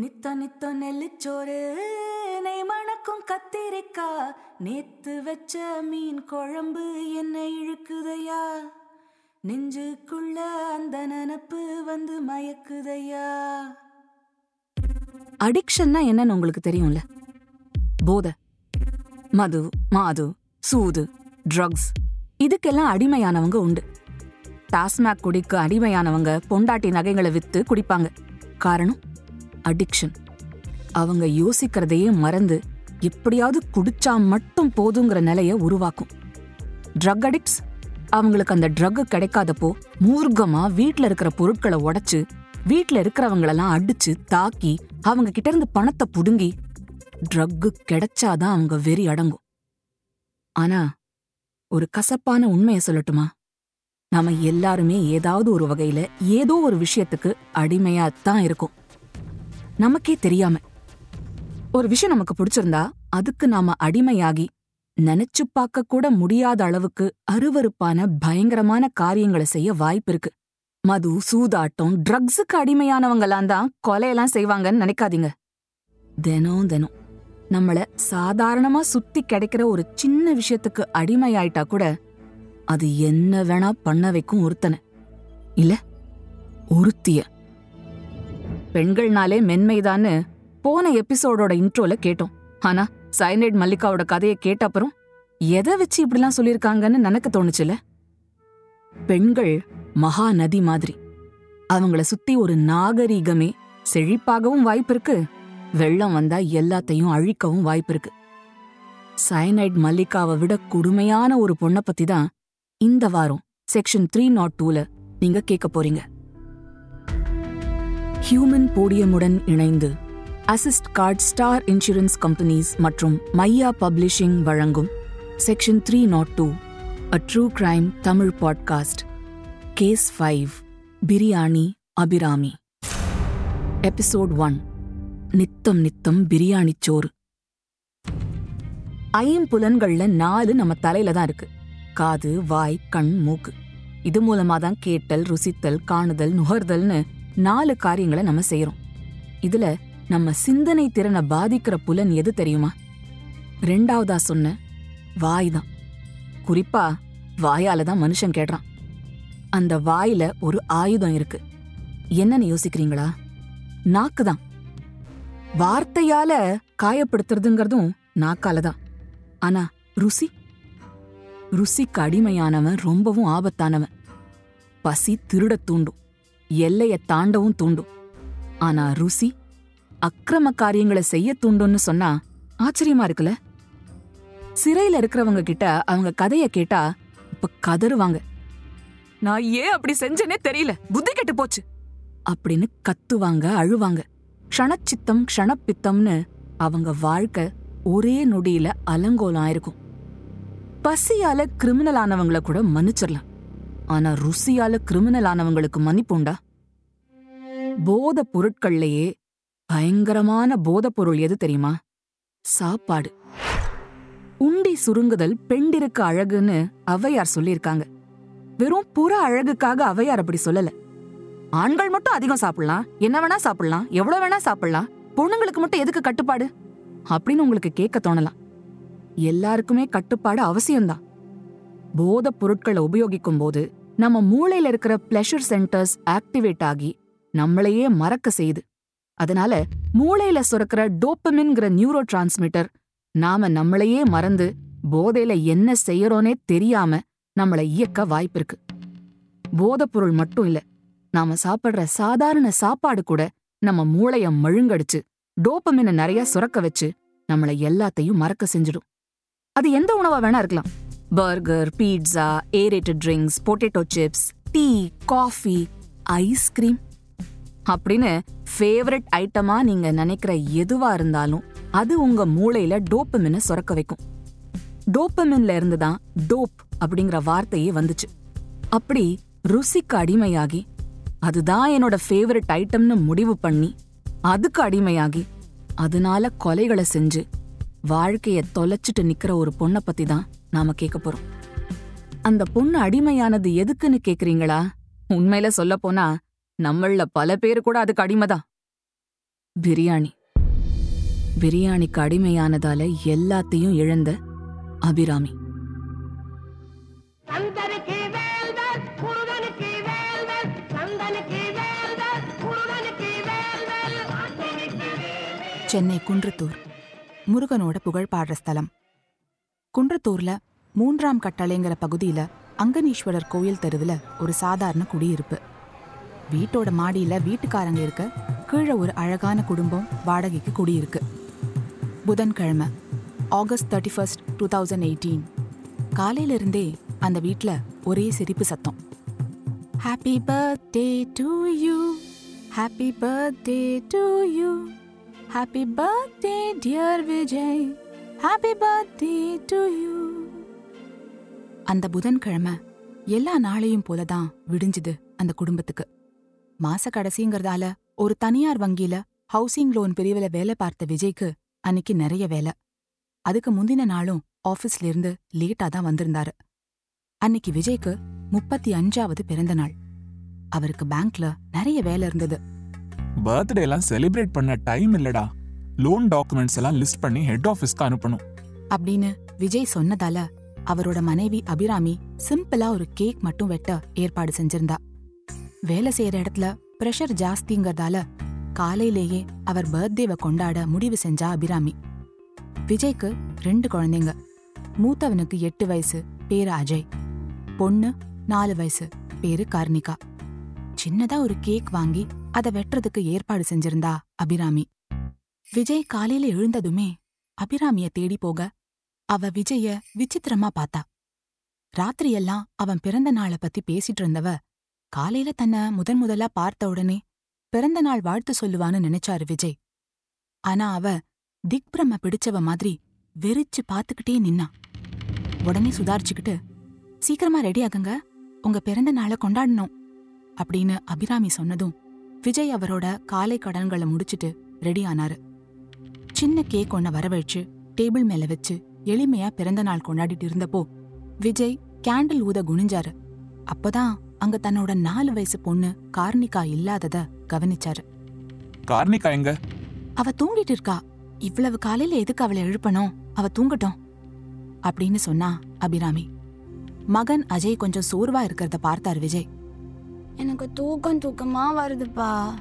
நித்த நித்த நெல்லிச்சோறு. நெய் மணக்கும் கத்திரிக்கா. நேத்து வச்ச மீன் குழம்பு என்ன இழுக்குதையா? நெஞ்சுக்குள்ள அந்த நினப்பு வந்து மயக்குதையா? அடிக்ஷன்னா என்னன்னு உங்களுக்கு தெரியும்ல? போதை. மது மாது சூது ட்ரக்ஸ் இதுக்கெல்லாம் அடிமையானவங்க உண்டு. டாஸ்மாக் குடிக்கு அடிமையானவங்க பொண்டாட்டி நகைகளை வித்து குடிப்பாங்க. காரணம்? அடிக்ஷன் அவங்க யோசிக்கிறதையே மறந்து எப்படியாவது குடிச்சா மட்டும் போதுங்கிற நிலைய உருவாக்கும். ட்ரக் அடிக்ட்ஸ் அவங்களுக்கு அந்த ட்ரக் கிடைக்காதப்போ மூர்க்கமா வீட்டில் இருக்கிற பொருட்களை உடைச்சு வீட்ல இருக்கிறவங்களெல்லாம் அடிச்சு தாக்கி அவங்க கிட்ட இருந்து பணத்தை புடுங்கி ட்ரக்கு கிடைச்சாதான் அவங்க வெறி அடங்கும். ஆனா ஒரு கசப்பான உண்மையை சொல்லட்டுமா? நாம எல்லாருமே ஏதாவது ஒரு வகையில ஏதோ ஒரு விஷயத்துக்கு அடிமையா தான் இருக்கும். நமக்கே தெரியாம. ஒரு விஷயம் நமக்கு பிடிச்சிருந்தா அதுக்கு நாம அடிமையாகி நினைச்சு பார்க்க கூட முடியாத அளவுக்கு அருவருப்பான பயங்கரமான காரியங்களை செய்ய வாய்ப்பு இருக்கு. மது சூதாட்டம் ட்ரக்ஸுக்கு அடிமையானவங்களாம் தான் கொலையெல்லாம் செய்வாங்கன்னு நினைக்காதீங்க. தினம் தினம் நம்மள சாதாரணமா சுத்தி கிடைக்கிற ஒரு சின்ன விஷயத்துக்கு அடிமையாயிட்டா கூட அது என்ன வேணா பண்ண வைக்கும் ஒருத்தனை. இல்ல ஒருத்திய. பெண்கள்னாலே மென்மைதான்னு போன எபிசோடோட இன்ட்ரோல கேட்டோம். ஆனா சைனைட் மல்லிகாவோட கதையை கேட்ட அப்புறம் எதை வச்சு இப்படிலாம் சொல்லியிருக்காங்கன்னு நினைக்க தோணுச்சுல பெண்கள் மகா நதி மாதிரி. அவங்கள சுத்தி ஒரு நாகரீகமே செழிப்பாகவும் வாய்ப்பு இருக்கு வெள்ளம் வந்தா எல்லாத்தையும் அழிக்கவும் வாய்ப்பு இருக்கு சயனைட் மல்லிகாவை விட கொடுமையான ஒரு பொண்ணை பத்தி தான் இந்த வாரம் செக்ஷன் த்ரீ நாட் டூல நீங்க கேட்க போறீங்க. ஹியூமன் போடியமுடன் இணைந்து assist card star insurance companies மற்றும் மையா பப்ளிஷிங் வழங்கும் section three not two a true crime Tamil podcast case five biryani Abirami. Episode one நித்தம் நித்தம் பிரியாணி சோறு. ஐம்புலன்கள்ல நாலு நம்ம தலையில தான் இருக்கு. காது வாய் கண் மூக்கு. இது மூலமா தான் கேட்டல் ருசித்தல் காணுதல் நுகர்தல்னு நாலு காரியங்களை நம்ம செய்யறோம் இதுல நம்ம சிந்தனை திறனை பாதிக்கிற புலன் எது தெரியுமா? ரெண்டாவதா சொன்ன வாய் தான். குறிப்பா வாயால தான் மனுஷன் கேடுறான். அந்த வாயில ஒரு ஆயுதம் இருக்கு. என்னன்னு யோசிக்கிறீங்களா? நாக்கு தான். வார்த்தையால காயப்படுத்துறதுங்கிறதும் நாக்கால தான். ஆனா ருசி? ருசிக்கு அடிமையானவன் ரொம்பவும் ஆபத்தானவன். பசி திருடத் தூண்டும். எல்லையை தாண்டவும் தூண்டும். ஆனா ருசி அக்கிரம காரியங்களை செய்ய தூண்டும்னு சொன்னா ஆச்சரியமா இருக்குல்ல? சிறையில இருக்கிறவங்க கிட்ட அவங்க கதைய கேட்டா இப்ப கதறுவாங்க. நான் ஏன் அப்படி செஞ்சேனே தெரியல. புத்தி கெட்டு போச்சு. அப்படின்னு கத்துவாங்க அழுவாங்க. க்ஷணச்சித்தம் க்ஷணப்பித்தம்னு அவங்க வாழ்க்கை ஒரே நொடியில அலங்கோலம் ஆயிருக்கும். பசியால கிரிமினல் ஆனவங்கள கூட மன்னிச்சிடலாம். ஆனா ருசியால கிரிமினல் ஆனவங்களுக்கு மன்னிப்புண்டா போத பொருட்கள்லயே பயங்கரமான போதைப் பொருள் எது தெரியுமா? சாப்பாடு. உண்டி சுருங்குதல் பெண்டிருக்கு அழகுன்னு ஔவையார் சொல்லியிருக்காங்க. வெறும் புற அழகுக்காக அவையார் அப்படி சொல்லல. ஆண்கள் மட்டும் அதிகம் சாப்பிடலாம். என்ன வேணா சாப்பிடலாம். எவ்வளவு வேணா சாப்பிடலாம். பொண்ணுங்களுக்கு மட்டும் எதுக்கு கட்டுப்பாடு? அப்படின்னு உங்களுக்கு கேட்க தோணலாம். எல்லாருக்குமே கட்டுப்பாடு அவசியம்தான். போதைப் பொருட்களை உபயோகிக்கும் போது நம்ம மூளையில இருக்கிற பிளஷர் சென்டர்ஸ் ஆக்டிவேட் ஆகி நம்மளையே மறக்க செய்யுது. அதனால மூளையில சுரக்கிற டோப்பமின்கிற நியூரோ டிரான்ஸ்மிட்டர் நாம நம்மளையே மறந்து போதையில என்ன செய்யறோனே தெரியாம நம்மளை இயக்க வாய்ப்பிருக்கு. போதைப் பொருள் மட்டும் இல்ல நாம சாப்பிடுற சாதாரண சாப்பாடு கூட நம்ம மூளைய மழுங்கடிச்சு டோப்பமின நிறைய சுரக்க வச்சு நம்மளை எல்லாத்தையும் மறக்க செஞ்சிடும். அது எந்த உணவா வேணா இருக்கலாம். Burger pizza aerated drinks potato chips tea coffee ice cream அப்படின்னு ஃபேவரட் ஐட்டமா நீங்க நினைக்கிற எதுவா இருந்தாலும் அது உங்க மூளையில டோப்பமினை சுரக்க வைக்கும். டோப்பமின்ல இருந்து தான் டோப் அப்படிங்கிற வார்த்தையே வந்துச்சு. அப்படி ருசிக்கு அடிமையாகி அதுதான் என்னோட ஃபேவரட் ஐட்டம்னு முடிவு பண்ணி அதுக்கு அடிமையாகி அதனால கொலைகளை செஞ்சு வாழ்க்கைய தொலைச்சிட்டு நிக்கிற ஒரு பொண்ணை பத்தி தான் நாம கேட்க போறோம். அந்த பொண்ணு அடிமையானது எதுக்குன்னு கேக்குறீங்களா? உண்மையில சொல்லப் போனா நம்மள பல பேரு கூட அதுக்கு அடிமைதான் பிரியாணி. பிரியாணிக்கு அடிமையானதால எல்லாத்தையும் இழந்த அபிராமி. சென்னை குன்றத்தூர். முருகனோட புகழ் பாடுற ஸ்தலம். குன்றத்தூர்ல மூன்றாம் கட்டளைங்கிற பகுதியில அங்கனீஸ்வரர் கோயில் தெருவில் ஒரு சாதாரண குடியிருப்பு. வீட்டோட மாடியில வீட்டுக்காரங்க இருக்க கீழே ஒரு அழகான குடும்பம் வாடகைக்கு குடியிருக்கு. புதன்கிழமை August thirty first two thousand eighteen காலையிலிருந்தே அந்த வீட்டில் ஒரே சிரிப்பு சத்தம். Happy birthday to you happy birthday to you happy birthday dear Vijay happy birthday to you அந்த புதன்கிழமை எல்லா நாளையும் போலதான் விடிஞ்சுது அந்த குடும்பத்துக்கு. மாச கடைசிங்கிறதால ஒரு தனியார் வங்கியில ஹவுசிங் லோன் பிரிவுல வேலை பார்த்த விஜய்க்கு அன்னைக்கு நிறைய வேலை. அதுக்கு முந்தின நாளும் ஆபீஸ்ல இருந்து லேட்டா தான் வந்திருந்தாரு. அன்னைக்கு விஜய்க்கு முப்பத்தி அஞ்சாவது பிறந்த நாள். அவருக்கு பேங்க்ல நிறைய வேலை இருந்தது. பர்த்டேலாம் செலிப்ரேட் பண்ண டைம் இல்லடா. லோன் டாக்குமெண்ட்ஸ் எல்லாம் லிஸ்ட் பண்ணி ஹெட் ஆஃபீஸ்க்கு அனுப்பணும். அப்படின்னு விஜய் சொன்னதால அவரோட மனைவி அபிராமி சிம்பிளா ஒரு கேக் மட்டும் வெட்ட ஏற்பாடு செஞ்சிருந்தா. வேலை செய்யற இடத்துல பிரஷர் ஜாஸ்திங்கிறதால காலையிலேயே அவர் பர்த்டேவை கொண்டாட முடிவு செஞ்சா அபிராமி. விஜய்க்கு ரெண்டு குழந்தைங்க. மூத்தவனுக்கு எட்டு வயசு பேரு அஜய். பொண்ணு நாலு வயசு பேரு கார்னிகா. சின்னதா ஒரு கேக் வாங்கி அதை வெட்டுறதுக்கு ஏற்பாடு செஞ்சிருந்தா அபிராமி. விஜய் காலையில எழுந்ததுமே அபிராமிய தேடி போக அவ விஜய விசித்திரமா பார்த்தா. ராத்திரியெல்லாம் அவன் பிறந்த நாளை பத்தி பேசிட்டு இருந்தவ காலையில தன்னை முதன் முதலா பார்த்த உடனே பிறந்த நாள் வாழ்த்து சொல்லுவான்னு நினைச்சாரு விஜய். ஆனா அவ திக்பிரம பிடிச்சவ மாதிரி வெறிச்சு பார்த்துக்கிட்டே நின்னா. உடனே சுதாரிச்சுக்கிட்டு சீக்கிரமா ரெடி ஆகுங்க. உங்க பிறந்த நாளை கொண்டாடணும். அப்படின்னு அபிராமி சொன்னதும் விஜய் அவரோட காலை கடன்களை முடிச்சிட்டு ரெடி ஆனாரு. சின்ன கேக் ஒன்ன வரவழைச்சு டேபிள் மேல வச்சு எளிமையா பிறந்த நாள் கொண்டாடிட்டு இருந்தப்போ விஜய் கேண்டில் ஊத குனிஞ்சாரு. அப்பதான் அங்க தன்னோட நாலு வயசு பொண்ணு கார்னிகா இல்லாதத கவனிச்சாரு. கார்னிகா எங்க? அவ தூங்கிட்டு இருக்கா. இவ்வளவு காலையில எதுக்கு அவளை எழுப்பணும் அவ தூங்கட்டும். அப்படின்னு சொன்னா அபிராமி. மகன் அஜய் கொஞ்சம் சோர்வா இருக்கிறத பார்த்தார் விஜய். எனக்கு தூக்கம் தூக்கமா வருதுப்பா.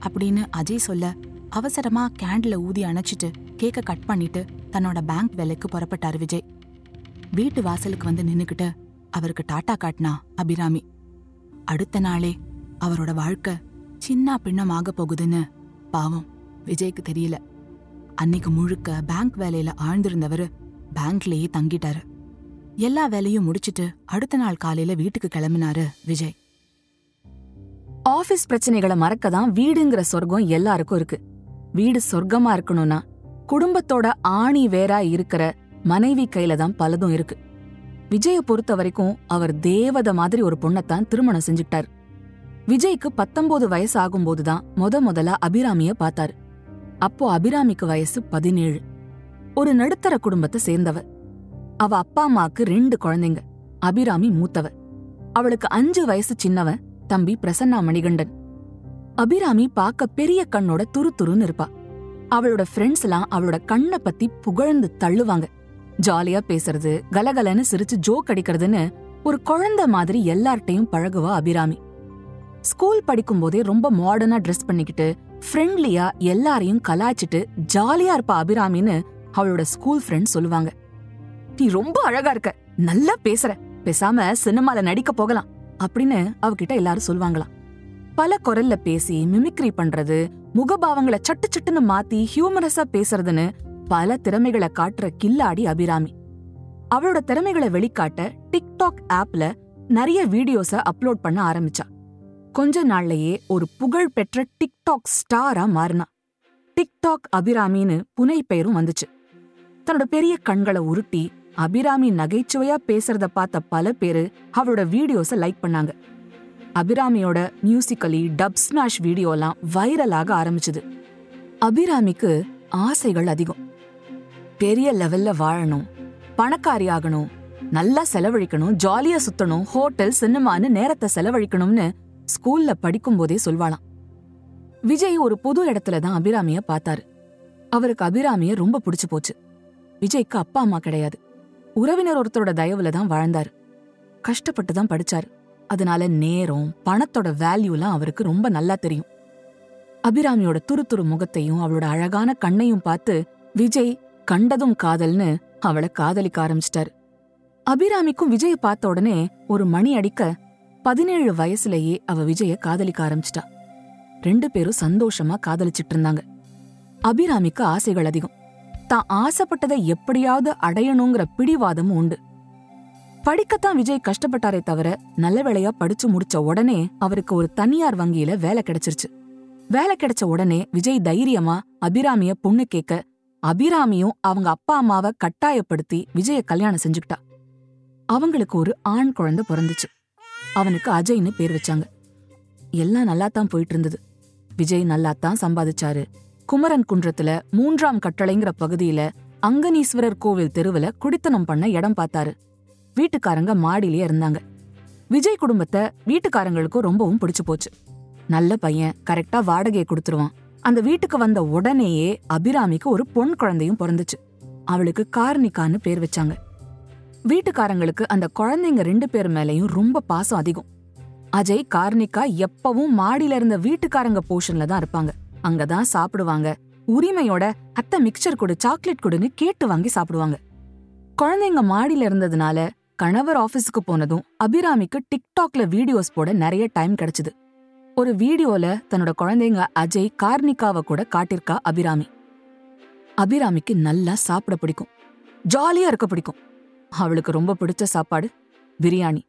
அப்படின்னு அஜய் சொல்ல அவசரமா கேண்டில ஊதி அணைச்சிட்டு கேக்க கட் பண்ணிட்டு தன்னோட பேங்க் வேலைக்கு புறப்பட்டாரு விஜய். வீட்டு வாசலுக்கு வந்து நின்னுக்கிட்டு அவருக்கு டாட்டா காட்டினா அபிராமி. அடுத்த நாளே அவரோட வாழ்க்கை சின்ன பின்னமாக போகுதுன்னு பாவம் விஜய்க்கு தெரியல. அன்னைக்கு முழுக்க பேங்க் வேலையில ஆழ்ந்திருந்தவரு பேங்க்லயே தங்கிட்டாரு. எல்லா வேலையும் முடிச்சிட்டு அடுத்த நாள் காலையில வீட்டுக்கு கிளம்பினாரு விஜய். ஆபீஸ் பிரச்சனைகளை மறக்க தான் வீடுங்கிற சொர்க்கம் எல்லாருக்கும் இருக்கு. வீடு சொர்க்கமா இருக்கணும்னா குடும்பத்தோட ஆணி வேறா இருக்கிற மனைவி கையில தான் பலதும் இருக்கு. விஜய பொறுத்த வரைக்கும் அவர் தேவத மாதிரி ஒரு பொண்ணத்தான் திருமணம் செஞ்சுக்கிட்டார். விஜய்க்கு பத்தொன்பது வயசு ஆகும்போதுதான் முத முதல்ல அபிராமிய பார்த்தாரு. அப்போ அபிராமிக்கு வயசு பதினேழு. ஒரு நடுத்தர குடும்பத்தை சேர்ந்தவ. அவ அப்பா அம்மாக்கு ரெண்டு குழந்தைங்க. அபிராமி மூத்தவ. அவளுக்கு அஞ்சு வயசு சின்னவன். தம்பி பிரசன்னா மணிகண்டன். அபிராமி பார்க்க பெரிய கண்ணோட துரு துருன்னு இருப்பா. அவளோட ஃப்ரெண்ட்ஸ் எல்லாம் அவளோட கண்ணை பத்தி புகழ்ந்து தள்ளுவாங்க. ஜாலியா பேசுறது கலகலன்னு சிரிச்சு ஜோக் அடிக்கிறதுன்னு ஒரு குழந்தை மாதிரி எல்லார்ட்டையும் பழகுவா அபிராமி. ஸ்கூல் படிக்கும்போதே ரொம்ப மாடர்னா ட்ரெஸ் பண்ணிக்கிட்டு ஃப்ரெண்ட்லியா எல்லாரையும் கலாய்ச்சிட்டு ஜாலியா இருப்பா அபிராமின்னு அவளோட ஸ்கூல் ஃப்ரெண்ட் சொல்லுவாங்க. நீ ரொம்ப அழகா இருக்க நல்லா பேசுற. பேசாம சினிமால நடிக்க போகலாம். அப்படின்னு அவகிட்ட எல்லாரும் சொல்லுவாங்களாம். பல குரல்ல பேசி மிமிக்ரி பண்றது முகபாவங்களை சட்டு சட்டுன்னு மாத்தி ஹியூமரஸா பேசுறதுன்னு பல திறமைகளை காட்டுற கில்லாடி அபிராமி. அவளோட திறமைகளை வெளிக்காட்ட டிக்டாக் ஆப்ல நிறைய வீடியோஸ அப்லோட் பண்ண ஆரம்பிச்சா. கொஞ்ச நாள்லயே ஒரு புகழ் பெற்ற டிக்டாக் ஸ்டாரா மாறினா. டிக்டாக் அபிராமின்னு புனை பெயரும் வந்துச்சு. தன்னோட பெரிய கண்களை உருட்டி அபிராமி நகைச்சுவையா பேசுறத பார்த்த பல பேரு அவளோட வீடியோஸ லைக் பண்ணாங்க. அபிராமியோட மியூசிக்கலி டப் ஸ்மாஷ் வீடியோலாம் வைரலாக ஆரம்பிச்சது. அபிராமிக்கு ஆசைகள் அதிகம். பெரிய லெவல்ல வாழணும் பணக்காரி ஆகணும் நல்லா செலவழிக்கணும் ஜாலியா சுத்தணும் ஹோட்டல் சினிமான்னு நேரத்தை செலவழிக்கணும்னு ஸ்கூல்ல படிக்கும்போதே சொல்வாளாம். விஜய் ஒரு புது இடத்துல தான் அபிராமிய பார்த்தாரு. அவருக்கு அபிராமிய ரொம்ப பிடிச்சு போச்சு. விஜய்க்கு அப்பா அம்மா கிடையாது. உறவினர் ஒருத்தரோட தயவுல தான் வாழ்ந்தார். கஷ்டப்பட்டு தான் படிச்சாரு. அதனால நேரம் பணத்தோட வேல்யூலாம் அவருக்கு ரொம்ப நல்லா தெரியும். அபிராமியோட துரு துரு முகத்தையும் அவளோட அழகான கண்ணையும் பார்த்து விஜய் கண்டதும் காதல்னு அவளை காதலிக்க ஆரம்பிச்சிட்டார். அபிராமிக்கும் விஜய பார்த்த உடனே ஒரு மணி அடிக்க பதினேழு வயசுலயே அவ விஜய காதலிக்க ஆரம்பிச்சிட்டா. ரெண்டு பேரும் சந்தோஷமா காதலிச்சிட்டு இருந்தாங்க. அபிராமிக்கு ஆசைகள் அதிகம். தான் ஆசைப்பட்டதை எப்படியாவது அடையணுங்கிற பிடிவாதமும் உண்டு. படிக்கத்தான் விஜய் கஷ்டப்பட்டாரே தவிர நல்ல வேளையா படிச்சு முடிச்ச உடனே அவருக்கு ஒரு தனியார் வங்கியில வேலை கிடைச்சிருச்சு. வேலை கிடைச்ச உடனே விஜய் தைரியமா அபிராமிய பொண்ணு கேட்க அபிராமியும் அவங்க அப்பா அம்மாவை கட்டாயப்படுத்தி விஜய கல்யாணம் செஞ்சுக்கிட்டா. அவங்களுக்கு ஒரு ஆண் குழந்தை பிறந்துச்சு. அவனுக்கு அஜய்னு பேர் வச்சாங்க. எல்லாம் நல்லாத்தான் போயிட்டு இருந்தது. விஜய் நல்லாத்தான் சம்பாதிச்சாரு. குமரன் குன்றத்துல மூன்றாம் கட்டளைங்கிற பகுதியில அங்கனீஸ்வரர் கோவில் தெருவுல குடித்தனம் பண்ண இடம் பார்த்தாரு. வீட்டுக்காரங்க மாடியிலே இருந்தாங்க. விஜய் குடும்பத்தை வீட்டுக்காரங்களுக்கும் ரொம்பவும் பிடிச்சு போச்சு. நல்ல பையன் கரெக்டா வாடகையை கொடுத்துருவான். அந்த வீட்டுக்கு வந்த உடனேயே அபிராமிக்கு ஒரு பொன் குழந்தையும் பிறந்துச்சு. அவளுக்கு கார்னிகான்னு பேர் வச்சாங்க. வீட்டுக்காரங்களுக்கு அந்த குழந்தைங்க ரெண்டு பேர் மேலயும் ரொம்ப பாசம் அதிகம். அஜய் கார்னிகா எப்பவும் மாடியில இருந்த வீட்டுக்காரங்க போர்ஷன்ல தான் இருப்பாங்க. அங்கதான் சாப்பிடுவாங்க. உரிமையோட அத்தை மிக்சர் கொடு சாக்லேட் கொடுன்னு கேட்டு வாங்கி சாப்பிடுவாங்க. குழந்தைங்க மாடியில இருந்ததுனால கணவர் ஆபீஸுக்கு போனதும் அபிராமிக்கு டிக்டாக்ல வீடியோஸ் போட நிறைய டைம் கிடைச்சது. ஒரு வீடியோல தன்னோட குழந்தைங்க அஜய் கார்னிகாவை கூட காட்டிருக்கா அபிராமி. அபிராமிக்கு நல்லா சாப்பிட பிடிக்கும். ஜாலியா இருக்க பிடிக்கும். அவளுக்கு ரொம்ப பிடிச்ச சாப்பாடு பிரியாணி.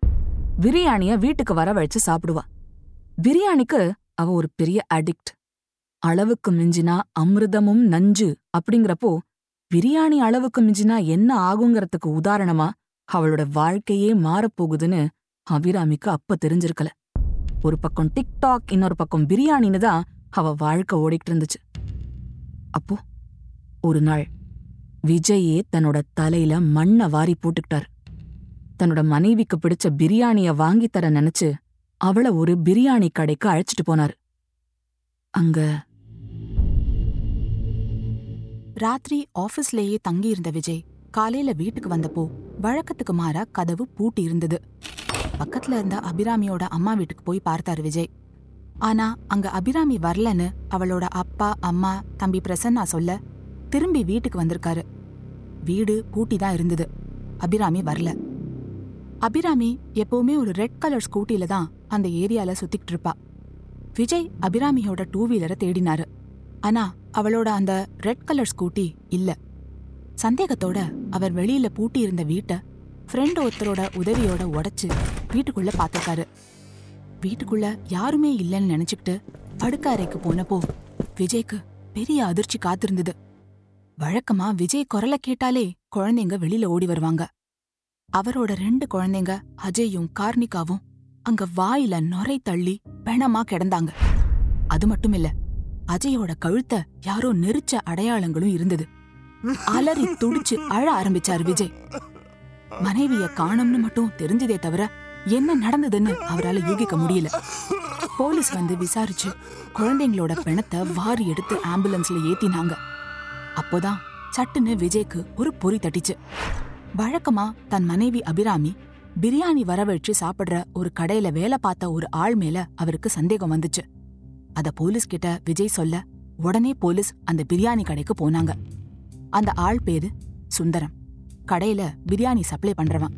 பிரியாணிய வீட்டுக்கு வரவழைச்சு சாப்பிடுவா. பிரியாணிக்கு அவ ஒரு பெரிய அடிக்ட் அளவுக்கு மிஞ்சினா அமிர்தமும் நஞ்சு அப்படிங்கிறப்போ பிரியாணி அளவுக்கு மிஞ்சினா என்ன ஆகுங்கிறதுக்கு உதாரணமா அவளோட வாழ்க்கையே மாறப்போகுதுன்னு அபிராமிக்கு அப்ப தெரிஞ்சிருக்கல. ஒரு பக்கம் டிக்டாக் இன்னொரு பக்கம் பிரியாணின்னு தான் அவ வாழ்க்கை ஓடிக்கிட்டு இருந்துச்சு அப்போ ஒரு நாள் விஜயே தன்னோட தலையில மண்ண வாரி போட்டுக்கிட்டார். தன்னோட மனைவிக்கு பிடிச்ச பிரியாணிய வாங்கித் தர நினைச்சு அவள ஒரு பிரியாணி கடைக்கு அழைச்சிட்டு போனாரு. அங்க ராத்திரி ஆபீஸ்லேயே தங்கியிருந்த விஜய் காலையில வீட்டுக்கு வந்தப்போ வழக்கத்துக்கு மாறா கதவு பூட்டி இருந்தது. பக்கத்துல இருந்த அபிராமியோட அம்மா வீட்டுக்கு போய் பார்த்தாரு விஜய். ஆனா அங்க அபிராமி வரலன்னு அவளோட அப்பா அம்மா தம்பி பிரசன்னா சொல்ல திரும்பி வீட்டுக்கு வந்திருக்காரு. வீடு பூட்டி தான் இருந்தது. அபிராமி வரல. அபிராமி எப்பவுமே ஒரு ரெட் கலர் ஸ்கூட்டில தான் அந்த ஏரியால சுத்திக்கிட்டு இருப்பா. விஜய் அபிராமியோட டூ வீலரை தேடினாரு. ஆனா அவளோட அந்த ரெட் கலர் ஸ்கூட்டி இல்ல. சந்தேகத்தோட அவர் வெளியில பூட்டி இருந்த வீட்டை ஃப்ரெண்ட் ஒருத்தரோட உதவியோட உடைச்சு வீட்டுக்குள்ள பார்த்துருக்காரு. வீட்டுக்குள்ள யாருமே இல்லைன்னு நினைச்சுக்கிட்டு படுக்க அறைக்கு போனப்போ விஜய்க்கு பெரிய அதிர்ச்சி காத்திருந்தது. வழக்கமா விஜய் குரலை கேட்டாலே குழந்தைங்க வெளியில ஓடி வருவாங்க. அவரோட ரெண்டு குழந்தைங்க அஜயும் கார்னிகாவும் அங்க வாயில நொரை தள்ளி பெணமா கிடந்தாங்க. அது மட்டும் இல்ல அஜயோட கழுத்த யாரோ நெரிச்ச அடையாளங்களும் இருந்தது. அலறி துடிச்சு அழ ஆரம்பிச்சாரு விஜய். மனைவிய காணும்னு மட்டும் தெரிஞ்சதே தவிர என்ன நடந்ததுன்னு அவரால யூகிக்க முடியல. போலீஸ் வந்து விசாரிச்சு குழந்தைங்களோட பிணத்தை வாரி எடுத்து ஆம்புலன்ஸ்ல ஏத்தினாங்க. அப்போதான் சட்டுன்னு விஜய்க்கு ஒரு பொறி தட்டிச்சு. வழக்கமா தன் மனைவி அபிராமி பிரியாணி வரவழைச்சு சாப்பிடுற ஒரு கடையில வேலை பார்த்த ஒரு ஆள் மேல அவருக்கு சந்தேகம் வந்துச்சு. அத போலீஸ் கிட்ட விஜய் சொல்ல உடனே போலீஸ் அந்த பிரியாணி கடைக்கு போனாங்க. அந்த ஆள் பேரு சுந்தரம். கடையில பிரியாணி சப்ளை பண்றவன்.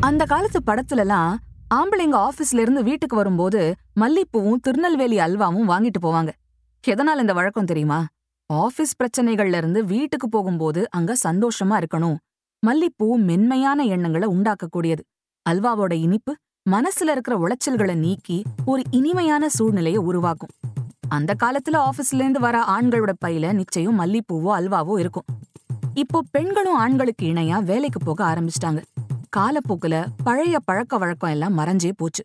அந்த காலத்து படத்துலலாம் ஆம்பளைங்க ஆபீஸ்ல இருந்து வீட்டுக்கு வரும்போது மல்லிப்பூவும் திருநெல்வேலி அல்வாவும் வாங்கிட்டு போவாங்க. எதனால இந்த வழக்கம் தெரியுமா? ஆபீஸ் பிரச்சனைகள்ல இருந்து வீட்டுக்கு போகும்போது அங்க சந்தோஷமா இருக்கணும். மல்லிப்பூ மென்மையான எண்ணங்களை உண்டாக்கக்கூடியது. அல்வாவோட இனிப்பு மனசுல இருக்கிற உளைச்சல்களை நீக்கி ஒரு இனிமையான சூழ்நிலையை உருவாக்கும். அந்த காலத்துல ஆபீஸ்ல இருந்து வர ஆண்களோட பையில நிச்சயம் மல்லிப்பூவோ அல்வாவோ இருக்கும். இப்போ பெண்களும் ஆண்களுக்கு இணையா வேலைக்கு போக ஆரம்பிச்சிட்டாங்க. காலப்போக்குல பழைய பழக்க வழக்கம் எல்லாம் மறைஞ்சே போச்சு.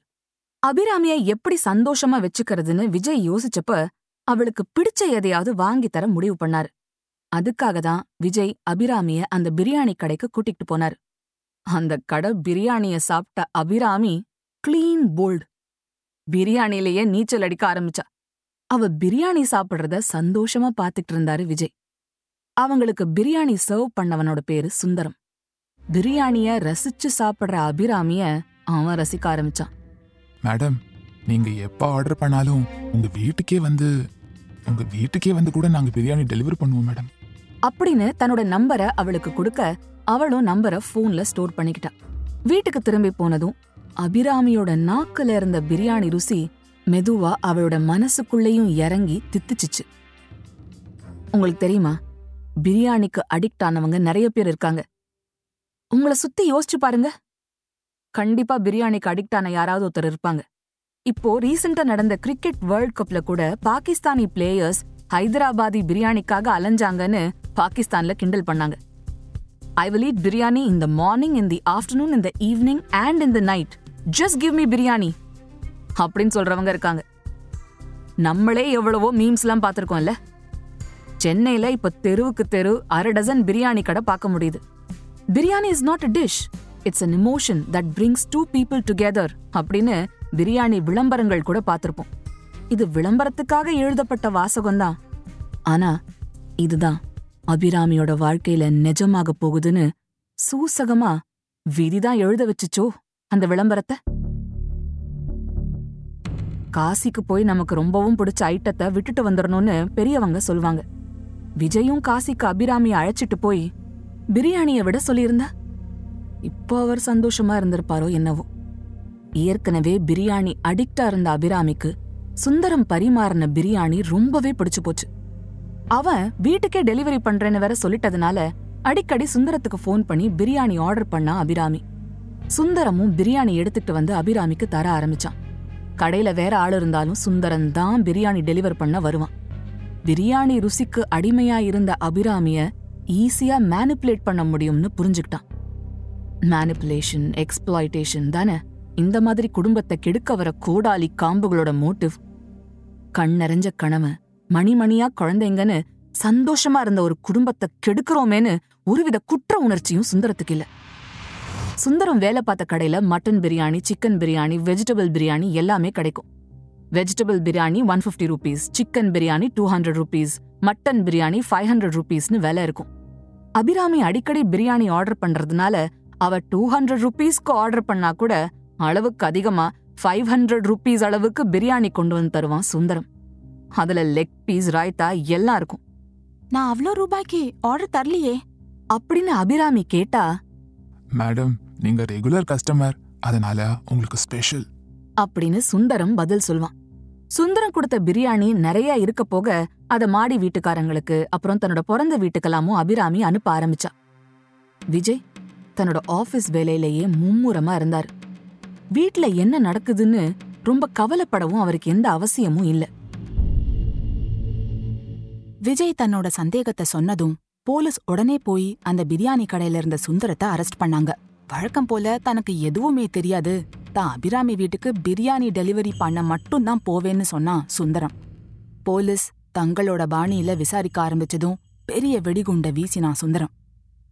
அபிராமிய எப்படி சந்தோஷமா வச்சுக்கிறதுன்னு விஜய் யோசிச்சப்ப அவளுக்கு பிடிச்ச எதையாவது வாங்கி தர முடிவு பண்ணாரு. அதுக்காக தான் விஜய் அபிராமிய அந்த பிரியாணி கடைக்கு கூட்டிட்டு போனாரு. அந்த கடை பிரியாணிய சாப்பிட்ட அபிராமி கிளீன் போல்டு பிரியாணிலேயே நீச்சல் அடிக்க ஆரம்பிச்சா. அவ பிரியாணி சாப்பிடுறத சந்தோஷமா பாத்துட்டு இருந்தாரு விஜய். அவங்களுக்கு பிரியாணி சர்வ் பண்ணவனோட பேரு சுந்தரம். பிரியாணிய ரசிச்சு சாப்பிடுற அபிராமிய அவன் ரசிக்க ஆரம்பிச்சான். மேடம் நீங்க எப்ப ஆர்டர் பண்ணாலும் உங்க வீட்டுக்கே வந்து உங்க வீட்டுக்கே வந்து கூட நாங்க பிரியாணி டெலிவரி பண்ணுவோம் மேடம். அப்படின்னு தன்னோட நம்பரை அவளுக்கு கொடுக்க அவளும் நம்பரை போன்ல ஸ்டோர் பண்ணிக்கிட்டா. வீட்டுக்கு திரும்பி போனதும் அபிராமியோட நாக்குல இருந்த பிரியாணி ருசி மெதுவா அவளோட மனசுக்குள்ளேயும் இறங்கி தித்துச்சுச்சு. உங்களுக்கு தெரியுமா? பிரியாணிக்கு அடிக்ட் ஆனவங்க நிறைய பேர் இருக்காங்க. உங்கள சுத்தி யோசிச்சு பாருங்க. கண்டிப்பா பிரியாணிக்கு அடிக்ட் ஆன யாராவது ஒருத்தர் இருப்பாங்க. இப்போ ரீசெண்டா நடந்த கிரிக்கெட் வேர்ல்ட் கப்ல கூட பாகிஸ்தானி பிளேயர்ஸ் ஹைதராபாதி பிரியாணிக்காக அலைஞ்சாங்கன்னு பாகிஸ்தான்ல கிண்டல் பண்ணாங்க. I will eat biryani in the morning in the afternoon in the evening and in the night just give me biryani அப்படின்னு சொல்றவங்க இருக்காங்க. நம்மளே எவ்வளவோ மீம்ஸ்லாம் பார்த்திருக்கோம்ல. சென்னையில இப்ப தெருவுக்கு தெரு அரை டசன் பிரியாணி கடை பார்க்க முடியுது. Biryani is not a dish it's an emotion that brings to people together அப்படின்னு பிரியாணி விளம்பரங்கள் கூட பார்த்திருப்போம். இது விளம்பரத்துக்காக எழுதப்பட்ட வாசகம்தான் ஆனா இதுதான் அபிராமியோட வாழ்க்கையில நிஜமாக போகுதுன்னு சூசகமா விதிதான் எழுத வச்சுச்சோ? அந்த விளம்பரத்தை? காசிக்கு போய் நமக்கு ரொம்பவும் பிடிச்ச ஐட்டத்தை விட்டுட்டு வந்துடணும்னு பெரியவங்க சொல்லுவாங்க விஜயும் காசிக்கு அபிராமியை அழைச்சிட்டு போய் பிரியாணியை விட சொல்லியிருந்தா? இப்போ அவர் சந்தோஷமா இருந்திருப்பாரோ என்னவோ. ஏற்கனவே பிரியாணி அடிக்டா இருந்த அபிராமிக்கு சுந்தரம் பரிமாறின பிரியாணி ரொம்பவே பிடிச்சு போச்சு. அவன் வீட்டுக்கே டெலிவரி பண்றேன்னு வேற சொல்லிட்டதுனால அடிக்கடி சுந்தரத்துக்கு ஃபோன் பண்ணி பிரியாணி ஆர்டர் பண்ணா அபிராமி. சுந்தரமும் பிரியாணி எடுத்துட்டு வந்து அபிராமிக்கு தர ஆரம்பிச்சான். கடையில வேற ஆள் இருந்தாலும் சுந்தரம் தான் பிரியாணி டெலிவர் பண்ண வருவான். பிரியாணி ருசிக்கு அடிமையா இருந்த அபிராமிய ஈஸியா மேனிப்புலேட் பண்ண முடியும்னு புரிஞ்சுக்கிட்டான். மேனிப்புலேஷன் எக்ஸ்ப்ளாய்டேஷன் தானே? இந்த மாதிரி குடும்பத்தை கெடுக்க வர கோடாலி காம்புகளோட மோட்டிவ் கண் நிறைஞ்ச கணவன் மணிமணியா குழந்தைங்கன்னு சந்தோஷமா இருந்த ஒரு குடும்பத்தை கெடுக்கிறோமேன்னு ஒருவித குற்ற உணர்ச்சியும் சுந்தரத்துக்கு இல்ல. சுந்தரம் வேலை பார்த்த கடையில mutton biryani chicken biryani vegetable biryani எல்லாமே கிடைக்கும். Vegetable biryani one fifty rupees chicken biryani two hundred rupees mutton biryani five hundred ருபீஸ்னு விலை இருக்கும். அபிராமி அடிக்கடி பிரியாணி ஆர்டர் பண்றதுனால அவ டூ ஹண்ட்ரட் ருபீஸ்க்கு ஆர்டர் பண்ணா கூட அளவுக்கு அதிகமா ஃபைவ் ஹண்ட்ரட் ருபீஸ் அளவுக்கு பிரியாணி கொண்டு வந்து தருவான் சுந்தரம். அதுல லெக் பீஸ் ராய்த்தா எல்லாம் இருக்கும். நான் அவ்ளோ ரூபாய்க்கு ஆர்டர் தரலையே. அப்படின்னு அபிராமி கேட்டா மேடம் நீங்க ரெகுலர் கஸ்டமர் அதனால உங்களுக்கு ஸ்பெஷல் அப்படின்னு சுந்தரம் பதில் சொல்வான். சுந்தரம் கொடுத்த பிரியாணி நிறைய இருக்க போக அத மாடி வீட்டுக்காரங்களுக்கு அப்புறம் தன்னோட பிறந்த வீட்டுக்கெல்லாமும் அபிராமி அனுப்ப ஆரம்பிச்சா விஜய் தன்னோட ஆபீஸ் வேலையிலேயே மும்முரமா இருந்தாரு. வீட்ல என்ன நடக்குதுன்னு ரொம்ப கவலைப்படவும் அவருக்கு எந்த அவசியமும் இல்ல. விஜய் தன்னோட சந்தேகத்தை சொன்னதும் போலீஸ் உடனே போய் அந்த பிரியாணி கடையில இருந்த சுந்தரத்தை அரெஸ்ட் பண்ணாங்க. வழக்கம் போல தனக்கு எதுவுமே தெரியாது. தான் அபிராமி வீட்டுக்கு பிரியாணி டெலிவரி பண்ண மட்டும்தான் போவேன்னு சொன்னான் சுந்தரம். போலீஸ் தங்களோட பாணியில விசாரிக்க ஆரம்பிச்சதும் பெரிய வெடிகுண்ட வீசினான் சுந்தரம்.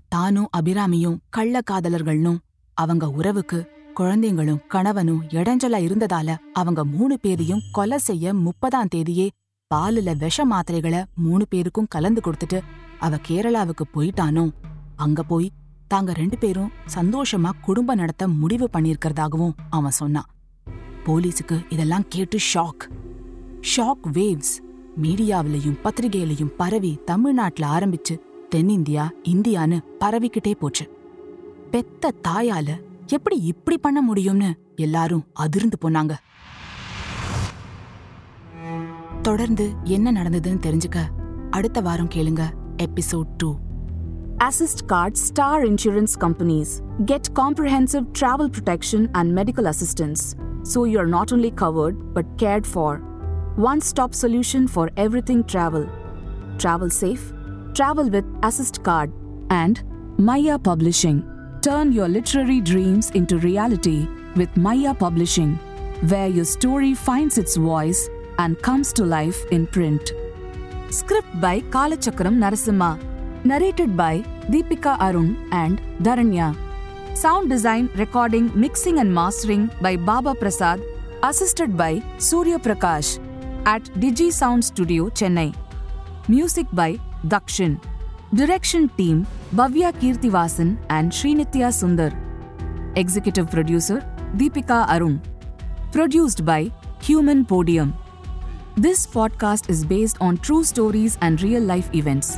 தானும் அபிராமியும் கள்ள காதலர்கள்னும் அவங்க உறவுக்கு குழந்தைங்களும் கணவனும் இடைஞ்சலா இருந்ததால அவங்க மூணு பேரையும் கொலை செய்ய முப்பதாம் தேதியே பாலுல விஷ மாத்திரைகளை மூணு பேருக்கும் கலந்து கொடுத்துட்டு அவ கேரளாவுக்கு போயிட்டானோ? அங்க போய் தாங்க ரெண்டு பேரும் சந்தோஷமா குடும்பம் நடத்த முடிவு பண்ணியிருக்கிறதாகவும் அவன் சொன்னான். போலீஸுக்கு இதெல்லாம் கேட்டு ஷாக் ஷாக் வேவ்ஸ் மீடியாவிலையும் பத்திரிகையிலையும் பரவி தமிழ்நாட்டில் ஆரம்பிச்சு தென்னிந்தியா இந்தியான்னு பரவிக்கிட்டே போச்சு. பெத்த தாயால எப்படி இப்படி பண்ண முடியும்னு எல்லாரும் அதிர்ந்து போனாங்க. தொடர்ந்து என்ன நடந்ததுன்னு தெரிஞ்சுக்க அடுத்த வாரம் கேளுங்க. Episode two Assist Card Star Insurance Companies. Get comprehensive travel protection and medical assistance, so you're not only covered but cared for. One stop solution for everything travel. Travel safe, travel with Assist Card, and Maya Publishing. Turn your literary dreams into reality with Maya Publishing, where your story finds its voice and comes to life in print. Script by Kalachakram Narasimha. Narrated by Deepika Arun and Dharanya. Sound design, recording, mixing, and mastering by Baba Prasad. Assisted by Surya Prakash. at Digi Sound Studio, Chennai. Music by Dakshin. Direction team Bhavya Kirtivasan and Srinitya Sundar. Executive producer Deepika Arun. Produced by Human Podium. This podcast is based on true stories and real life events.